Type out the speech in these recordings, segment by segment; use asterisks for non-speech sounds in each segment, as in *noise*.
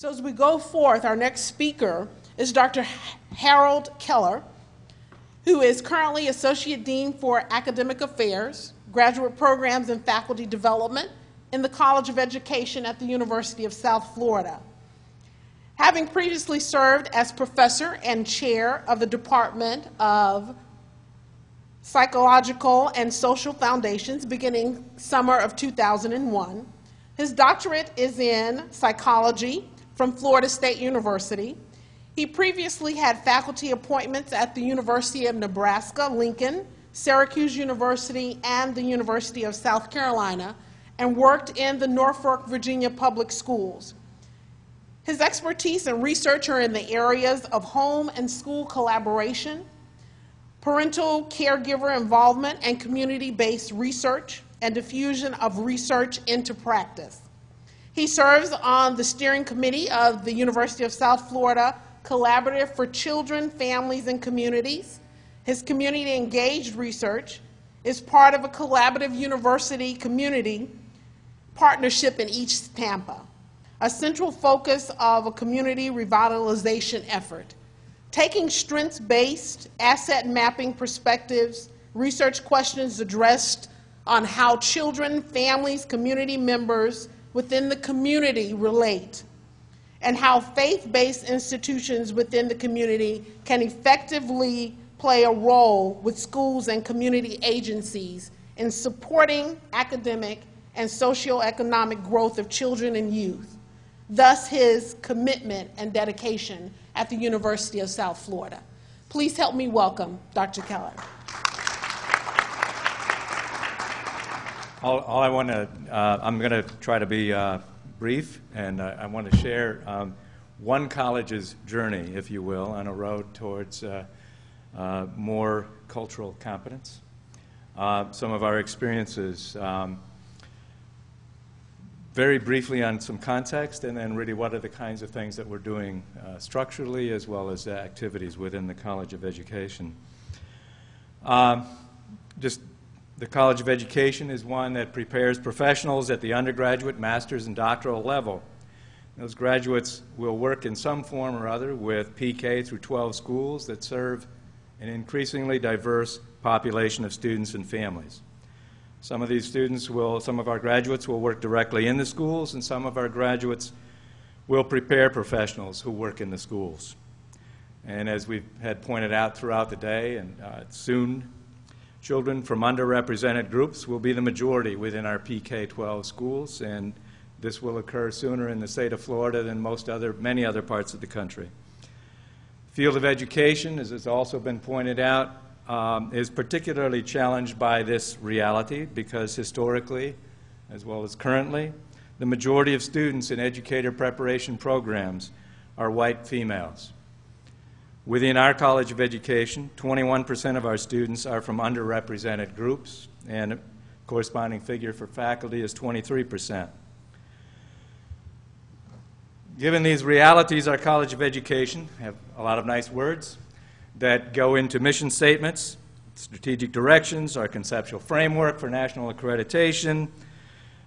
So as we go forth, our next speaker is Dr. Harold Keller, who is currently Associate Dean for Academic Affairs, Graduate Programs and Faculty Development in the College of Education at the University of South Florida. Having previously served as professor and chair of the Department of Psychological and Social Foundations beginning summer of 2001, his doctorate is in psychology from Florida State University. He previously had faculty appointments at the University of Nebraska, Lincoln, Syracuse University, and the University of South Carolina, and worked in the Norfolk, Virginia public schools. His expertise and research are in the areas of home and school collaboration, parental caregiver involvement, and community-based research, and diffusion of research into practice. He serves on the steering committee of the University of South Florida Collaborative for Children, Families, and Communities. His community engaged research is part of a collaborative university community partnership in East Tampa, a central focus of a community revitalization effort. Taking strengths-based asset mapping perspectives, research questions addressed on how children, families, community members, within the community relate and how faith-based institutions within the community can effectively play a role with schools and community agencies in supporting academic and socioeconomic growth of children and youth, thus his commitment and dedication at the University of South Florida. Please help me welcome Dr. Keller. All, all I want to, uh, I'm going to try to be uh, brief, and uh, I want to share um, one college's journey, if you will, on a road towards uh, uh, more cultural competence. Uh, some of our experiences, um, very briefly on some context, and then really what are the kinds of things that we're doing structurally as well as activities within the College of Education. Um, just the College of Education is one that prepares professionals at the undergraduate, master's, and doctoral level. Those graduates will work in some form or other with PK through 12 schools that serve an increasingly diverse population of students and families. Some of these students will, some of our graduates will work directly in the schools, and some of our graduates will prepare professionals who work in the schools. And as we've had pointed out throughout the day, and uh, soon Children from underrepresented groups will be the majority within our PK-12 schools, and this will occur sooner in the state of Florida than most other, many other parts of the country. Field of education, as has also been pointed out, um, is particularly challenged by this reality because historically, as well as currently, the majority of students in educator preparation programs are white females. Within our College of Education, 21% of our students are from underrepresented groups, and corresponding figure for faculty is 23%. Given these realities, our College of Education have a lot of nice words that go into mission statements, strategic directions, our conceptual framework for national accreditation.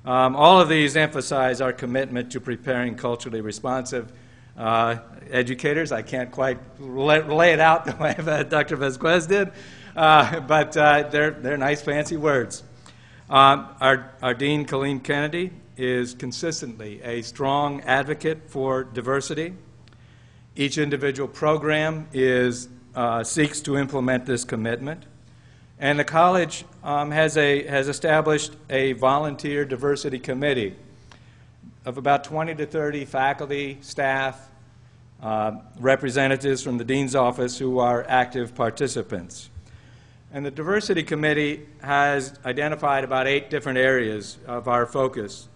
Um, all of these emphasize our commitment to preparing culturally responsive uh, educators. I can't quite lay it out *laughs* the way that Dr. Vasquez did, uh, but uh, they're, they're nice, fancy words. Um, our, our Dean, Colleen Kennedy, is consistently a strong advocate for diversity. Each individual program is, uh, seeks to implement this commitment. And the college um, has, a, has established a volunteer diversity committee of about 20 to 30 faculty, staff, uh, representatives from the Dean's Office who are active participants. And the Diversity Committee has identified about eight different areas of our focus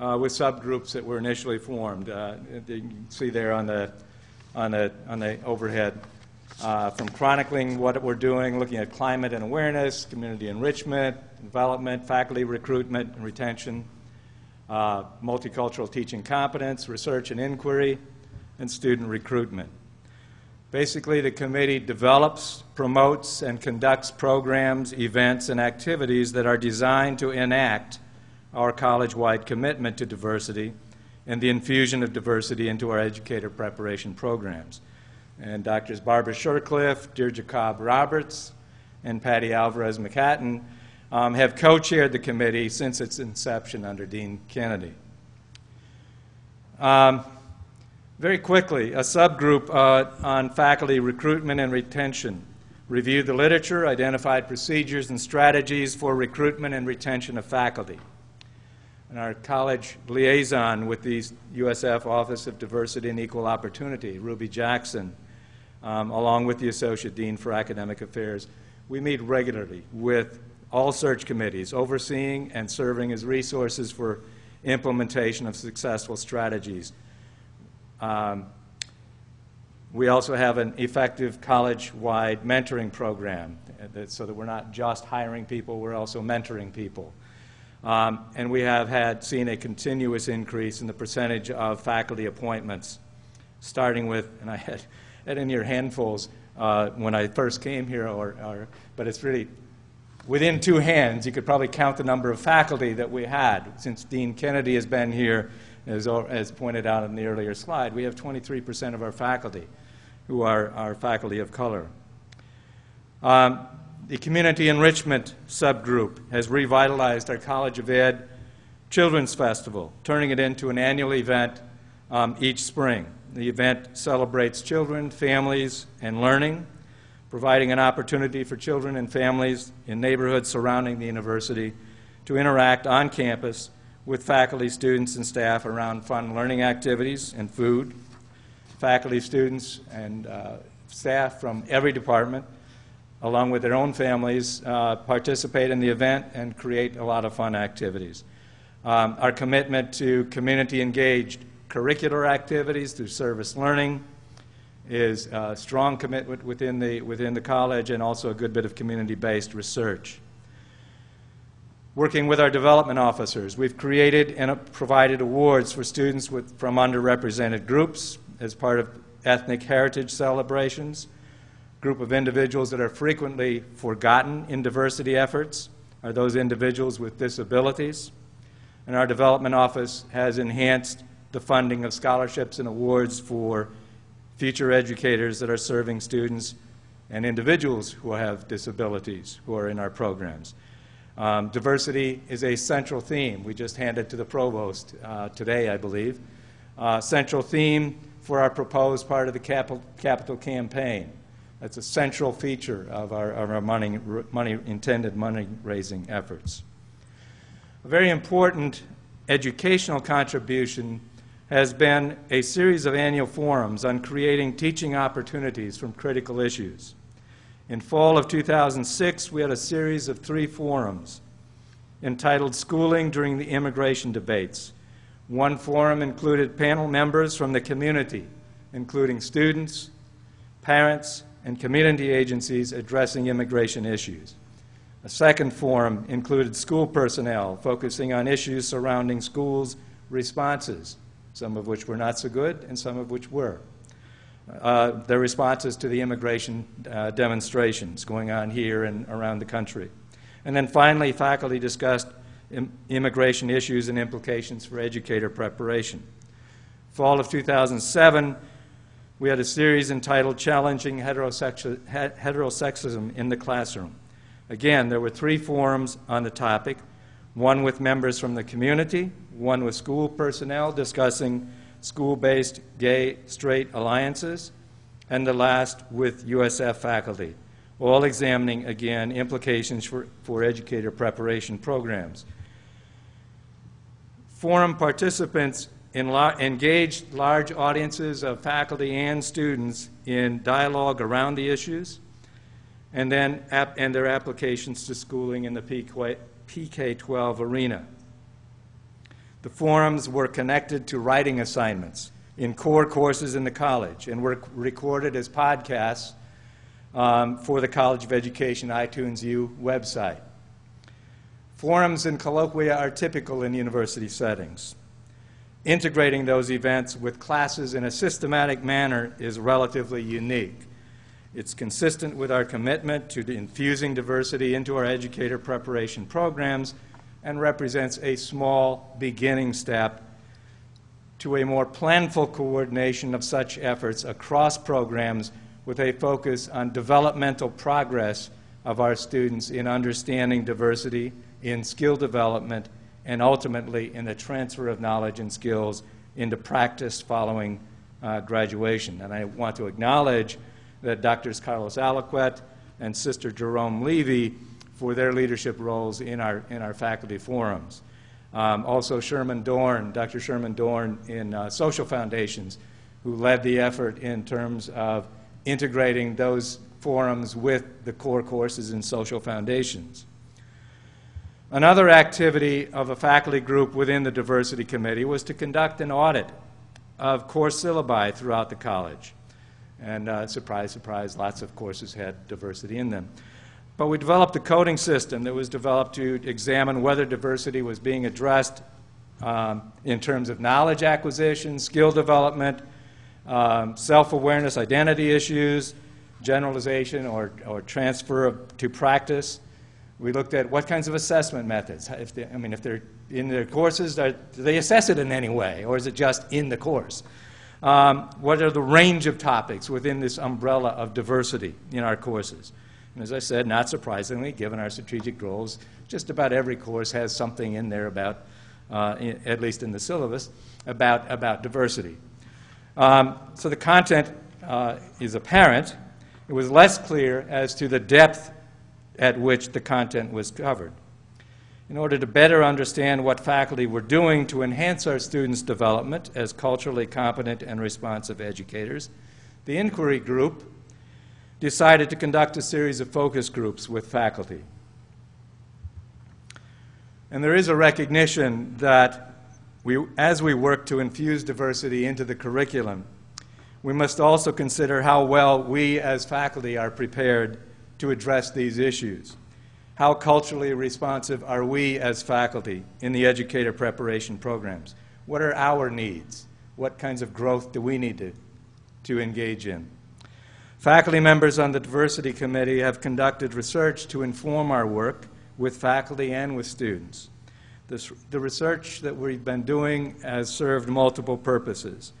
uh, with subgroups that were initially formed. Uh, you can see there on the, on the, on the overhead. Uh, from chronicling what we're doing, looking at climate and awareness, community enrichment, development, faculty recruitment and retention, uh, multicultural teaching competence, research and inquiry, and student recruitment. Basically, the committee develops, promotes, and conducts programs, events, and activities that are designed to enact our college-wide commitment to diversity and the infusion of diversity into our educator preparation programs. And Doctors Barbara Shircliffe, Deirdre Cobb Roberts, and Patty Alvarez McHatton um, have co-chaired the committee since its inception under Dean Kennedy. Um, very quickly, a subgroup uh, on faculty recruitment and retention reviewed the literature, identified procedures and strategies for recruitment and retention of faculty. And our college liaison with the USF Office of Diversity and Equal Opportunity, Ruby Jackson, um, along with the Associate Dean for Academic Affairs, we meet regularly with all search committees, overseeing and serving as resources for implementation of successful strategies. Um, we also have an effective college-wide mentoring program uh, so that we're not just hiring people, we're also mentoring people. Um, and we have had seen a continuous increase in the percentage of faculty appointments, starting with, and I had, had in your handfuls uh, when I first came here, or, or, but it's really within two hands, you could probably count the number of faculty that we had. Since Dean Kennedy has been here, as, as pointed out in the earlier slide, we have 23% of our faculty who are, are faculty of color. Um, the Community Enrichment subgroup has revitalized our College of Ed Children's Festival, turning it into an annual event um, each spring. The event celebrates children, families, and learning providing an opportunity for children and families in neighborhoods surrounding the university to interact on campus with faculty, students, and staff around fun learning activities and food. Faculty, students, and uh, staff from every department, along with their own families, uh, participate in the event and create a lot of fun activities. Um, our commitment to community engaged curricular activities through service learning, is a strong commitment within the, within the college and also a good bit of community-based research. Working with our development officers, we've created and provided awards for students with, from underrepresented groups as part of ethnic heritage celebrations, group of individuals that are frequently forgotten in diversity efforts are those individuals with disabilities. And our development office has enhanced the funding of scholarships and awards for future educators that are serving students and individuals who have disabilities who are in our programs. Um, diversity is a central theme. We just handed to the provost uh, today, I believe. Uh, central theme for our proposed part of the capital, capital campaign. That's a central feature of our, of our money, money, intended money-raising efforts. A very important educational contribution has been a series of annual forums on creating teaching opportunities from critical issues. In fall of 2006, we had a series of three forums entitled Schooling During the Immigration Debates. One forum included panel members from the community, including students, parents, and community agencies addressing immigration issues. A second forum included school personnel focusing on issues surrounding schools' responses some of which were not so good and some of which were. Uh, their responses to the immigration uh, demonstrations going on here and around the country. And then finally, faculty discussed Im immigration issues and implications for educator preparation. Fall of 2007, we had a series entitled Challenging Heterosexism in the Classroom. Again, there were three forums on the topic, one with members from the community, one with school personnel discussing school-based gay straight alliances, and the last with USF faculty, all examining, again, implications for, for educator preparation programs. Forum participants engaged large audiences of faculty and students in dialogue around the issues, and then and their applications to schooling in the PK-12 arena. The forums were connected to writing assignments in core courses in the college and were recorded as podcasts um, for the College of Education iTunes U website. Forums and colloquia are typical in university settings. Integrating those events with classes in a systematic manner is relatively unique. It's consistent with our commitment to infusing diversity into our educator preparation programs and represents a small beginning step to a more planful coordination of such efforts across programs with a focus on developmental progress of our students in understanding diversity, in skill development, and ultimately in the transfer of knowledge and skills into practice following uh, graduation. And I want to acknowledge that Drs. Carlos Alaquet and Sister Jerome Leavitt for their leadership roles in our, in our faculty forums. Um, also Sherman Dorn, Dr. Sherman Dorn in uh, social foundations, who led the effort in terms of integrating those forums with the core courses in social foundations. Another activity of a faculty group within the diversity committee was to conduct an audit of course syllabi throughout the college. And uh, surprise, surprise, lots of courses had diversity in them. But we developed a coding system that was developed to examine whether diversity was being addressed um, in terms of knowledge acquisition, skill development, um, self-awareness, identity issues, generalization or, or transfer of, to practice. We looked at what kinds of assessment methods. If they, I mean, if they're in their courses, do they assess it in any way, or is it just in the course? Um, what are the range of topics within this umbrella of diversity in our courses? And as I said, not surprisingly, given our strategic goals, just about every course has something in there about, uh, in, at least in the syllabus, about, about diversity. Um, so the content uh, is apparent. It was less clear as to the depth at which the content was covered. In order to better understand what faculty were doing to enhance our students' development as culturally competent and responsive educators, the inquiry group decided to conduct a series of focus groups with faculty. And there is a recognition that we, as we work to infuse diversity into the curriculum, we must also consider how well we as faculty are prepared to address these issues. How culturally responsive are we as faculty in the educator preparation programs? What are our needs? What kinds of growth do we need to, to engage in? Faculty members on the Diversity Committee have conducted research to inform our work with faculty and with students. This, the research that we've been doing has served multiple purposes.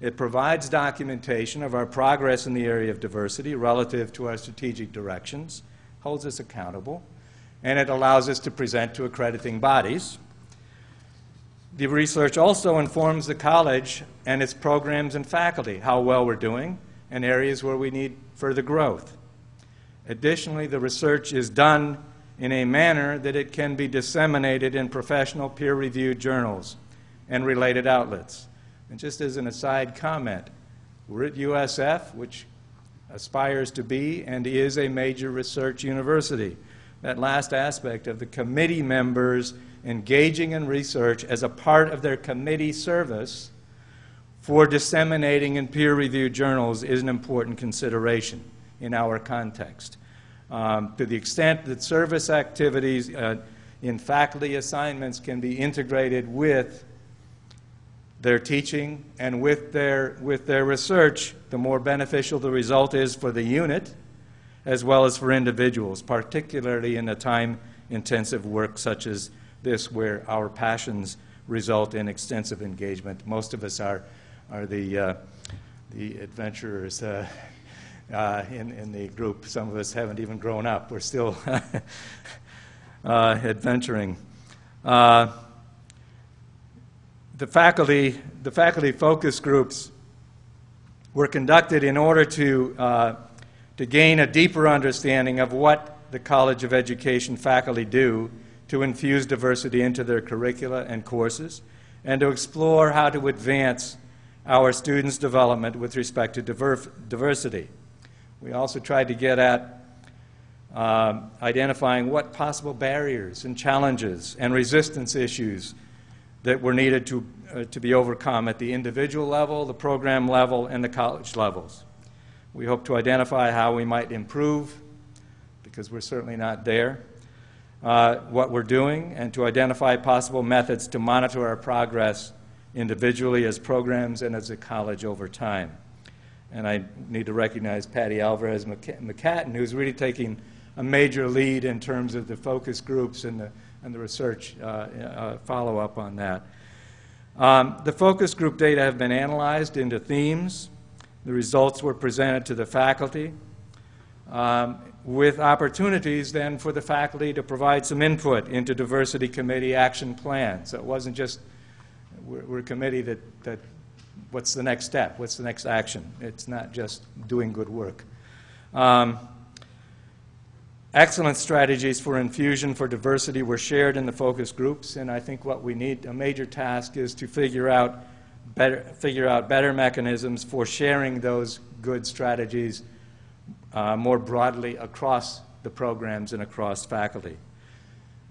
It provides documentation of our progress in the area of diversity relative to our strategic directions, holds us accountable, and it allows us to present to accrediting bodies. The research also informs the college and its programs and faculty how well we're doing and areas where we need further growth. Additionally, the research is done in a manner that it can be disseminated in professional peer-reviewed journals and related outlets. And just as an aside comment, we're at USF, which aspires to be and is a major research university. That last aspect of the committee members engaging in research as a part of their committee service for disseminating in peer-reviewed journals is an important consideration in our context. Um, to the extent that service activities uh, in faculty assignments can be integrated with their teaching and with their, with their research, the more beneficial the result is for the unit as well as for individuals, particularly in a time-intensive work such as this where our passions result in extensive engagement. Most of us are are the, uh, the adventurers uh, uh, in, in the group. Some of us haven't even grown up. We're still *laughs* uh, adventuring. Uh, the faculty, the faculty focus groups were conducted in order to, to gain a deeper understanding of what the College of Education faculty do to infuse diversity into their curricula and courses, and to explore how to advance our students' development with respect to diversity. We also tried to get at um, identifying what possible barriers and challenges and resistance issues that were needed to, uh, to be overcome at the individual level, the program level, and the college levels. We hope to identify how we might improve, because we're certainly not there, uh, what we're doing, and to identify possible methods to monitor our progress individually as programs and as a college over time. And I need to recognize Patty Alvarez McHatton, who's really taking a major lead in terms of the focus groups and the, and the research uh, uh, follow-up on that. Um, the focus group data have been analyzed into themes. The results were presented to the faculty um, with opportunities then for the faculty to provide some input into diversity committee action plans. So it wasn't just we're, we're a committee that, that what's the next step, what's the next action. It's not just doing good work. Um, excellent strategies for infusion for diversity were shared in the focus groups, and I think what we need, a major task, is to figure out better, figure out better mechanisms for sharing those good strategies uh, more broadly across the programs and across faculty.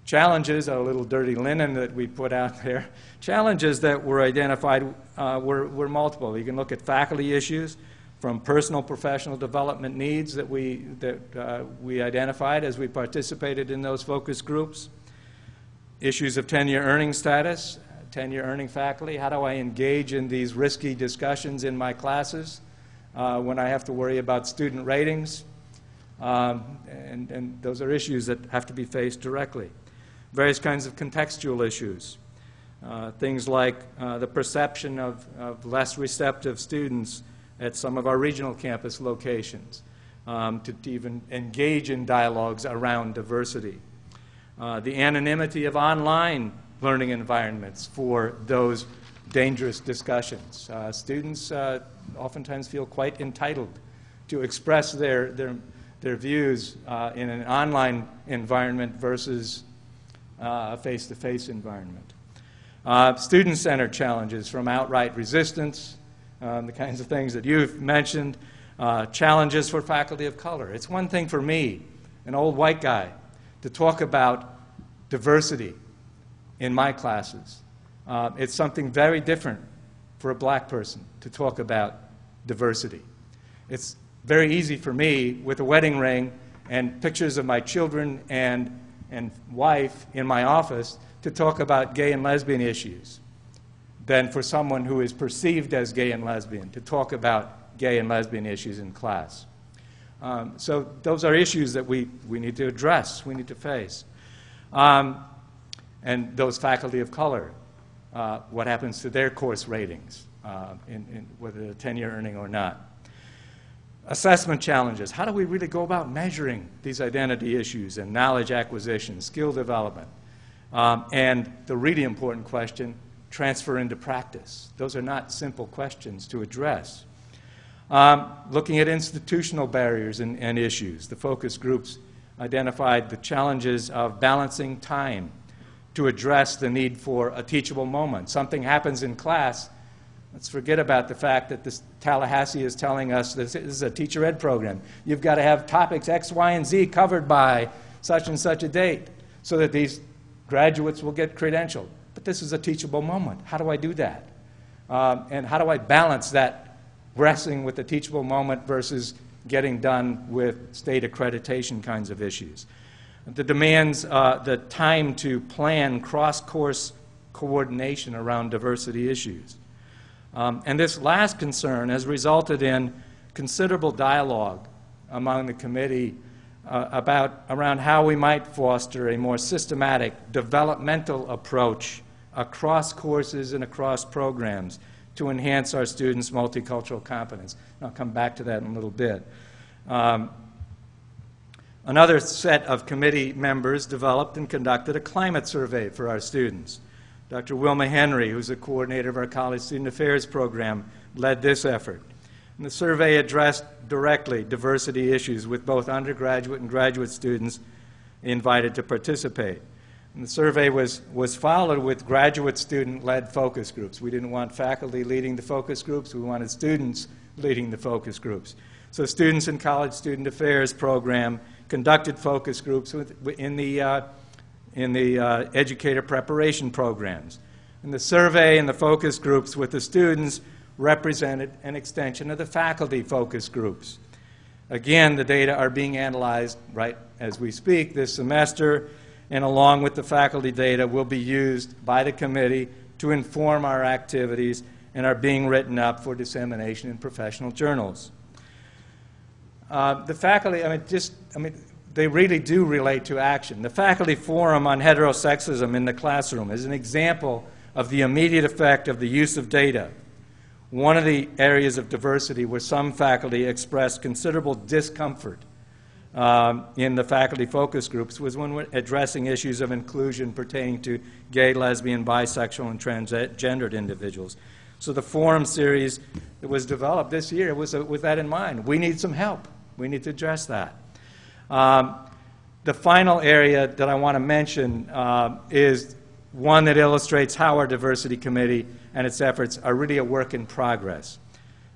Challenges, a little dirty linen that we put out there, challenges that were identified uh, were, were multiple. You can look at faculty issues, from personal professional development needs that we, that, uh, we identified as we participated in those focus groups, issues of tenure earning status, tenure earning faculty, how do I engage in these risky discussions in my classes uh, when I have to worry about student ratings, um, and, and those are issues that have to be faced directly. Various kinds of contextual issues, uh, things like uh, the perception of, of less receptive students at some of our regional campus locations um, to, to, even engage in dialogues around diversity. Uh, the anonymity of online learning environments for those dangerous discussions. Uh, students uh, oftentimes feel quite entitled to express their, their, their views uh, in an online environment versus a face-to-face environment. Uh, student-centered challenges from outright resistance um, the kinds of things that you've mentioned, uh, challenges for faculty of color. It's one thing for me, an old white guy, to talk about diversity in my classes. Uh, it's something very different for a black person to talk about diversity. It's very easy for me with a wedding ring and pictures of my children and, and wife in my office to talk about gay and lesbian issues than for someone who is perceived as gay and lesbian to talk about gay and lesbian issues in class. Um, so those are issues that we, we need to address, we need to face. Um, and those faculty of color, uh, what happens to their course ratings, uh, in, in whether they're tenure earning or not. Assessment challenges. How do we really go about measuring these identity issues and knowledge acquisition, skill development? Um, and the really important question, transfer into practice? Those are not simple questions to address. Um, looking at institutional barriers and, and, issues, the focus groups identified the challenges of balancing time to address the need for a teachable moment. Something happens in class, let's forget about the fact that this Tallahassee is telling us this is a teacher ed program. You've got to have topics X, Y, and Z covered by such and such a date so that these graduates will get credentialed. But this is a teachable moment. How do I do that? Um, and how do I balance that wrestling with the teachable moment versus getting done with state accreditation kinds of issues? The demands uh, the time to plan cross-course coordination around diversity issues. Um, and this last concern has resulted in considerable dialogue among the committee uh, about around how we might foster a more systematic developmental approach across courses and across programs to enhance our students' multicultural competence. And I'll come back to that in a little bit. Um, another set of committee members developed and conducted a climate survey for our students. Dr. Wilma Henry, who's the coordinator of our College Student Affairs program, led this effort. And the survey addressed directly diversity issues with both undergraduate and graduate students invited to participate. And the survey was, was followed with graduate student-led focus groups. We didn't want faculty leading the focus groups. We wanted students leading the focus groups. So students in College Student Affairs program conducted focus groups with, in the, uh, in the uh, educator preparation programs. And the survey and the focus groups with the students represented an extension of the faculty focus groups. Again, the data are being analyzed right as we speak this semester and along with the faculty data will be used by the committee to inform our activities and are being written up for dissemination in professional journals. Uh, the faculty, I mean, just, I mean, they really do relate to action. The faculty forum on heterosexism in the classroom is an example of the immediate effect of the use of data. One of the areas of diversity where some faculty expressed considerable discomfort um, in the faculty focus groups was when we're addressing issues of inclusion pertaining to gay, lesbian, bisexual, and transgendered individuals. So the forum series that was developed this year was uh, with that in mind. We need some help. We need to address that. Um, the final area that I want to mention uh, is one that illustrates how our diversity committee and its efforts are really a work in progress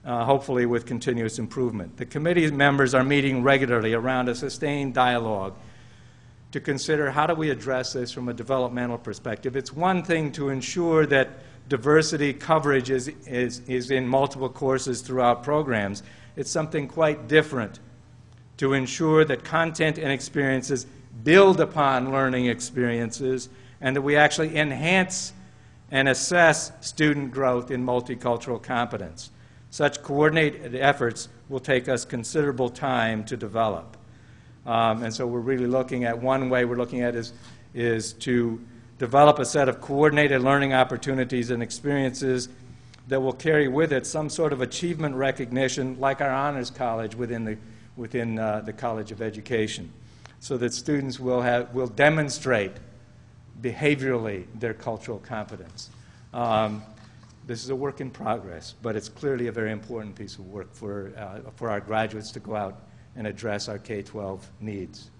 uh, hopefully with continuous improvement. The committee members are meeting regularly around a sustained dialogue to consider how do we address this from a developmental perspective. It's one thing to ensure that diversity coverage is, is, is in multiple courses throughout programs. It's something quite different to ensure that content and experiences build upon learning experiences and that we actually enhance and assess student growth in multicultural competence. Such coordinated efforts will take us considerable time to develop. Um, and so we're really looking at one way we're looking at is, is to develop a set of coordinated learning opportunities and experiences that will carry with it some sort of achievement recognition like our honors college within the, within, uh, the College of Education so that students will, have, will demonstrate behaviorally their cultural competence. Um, this is a work in progress, but it's clearly a very important piece of work for, uh, for our graduates to go out and address our K-12 needs.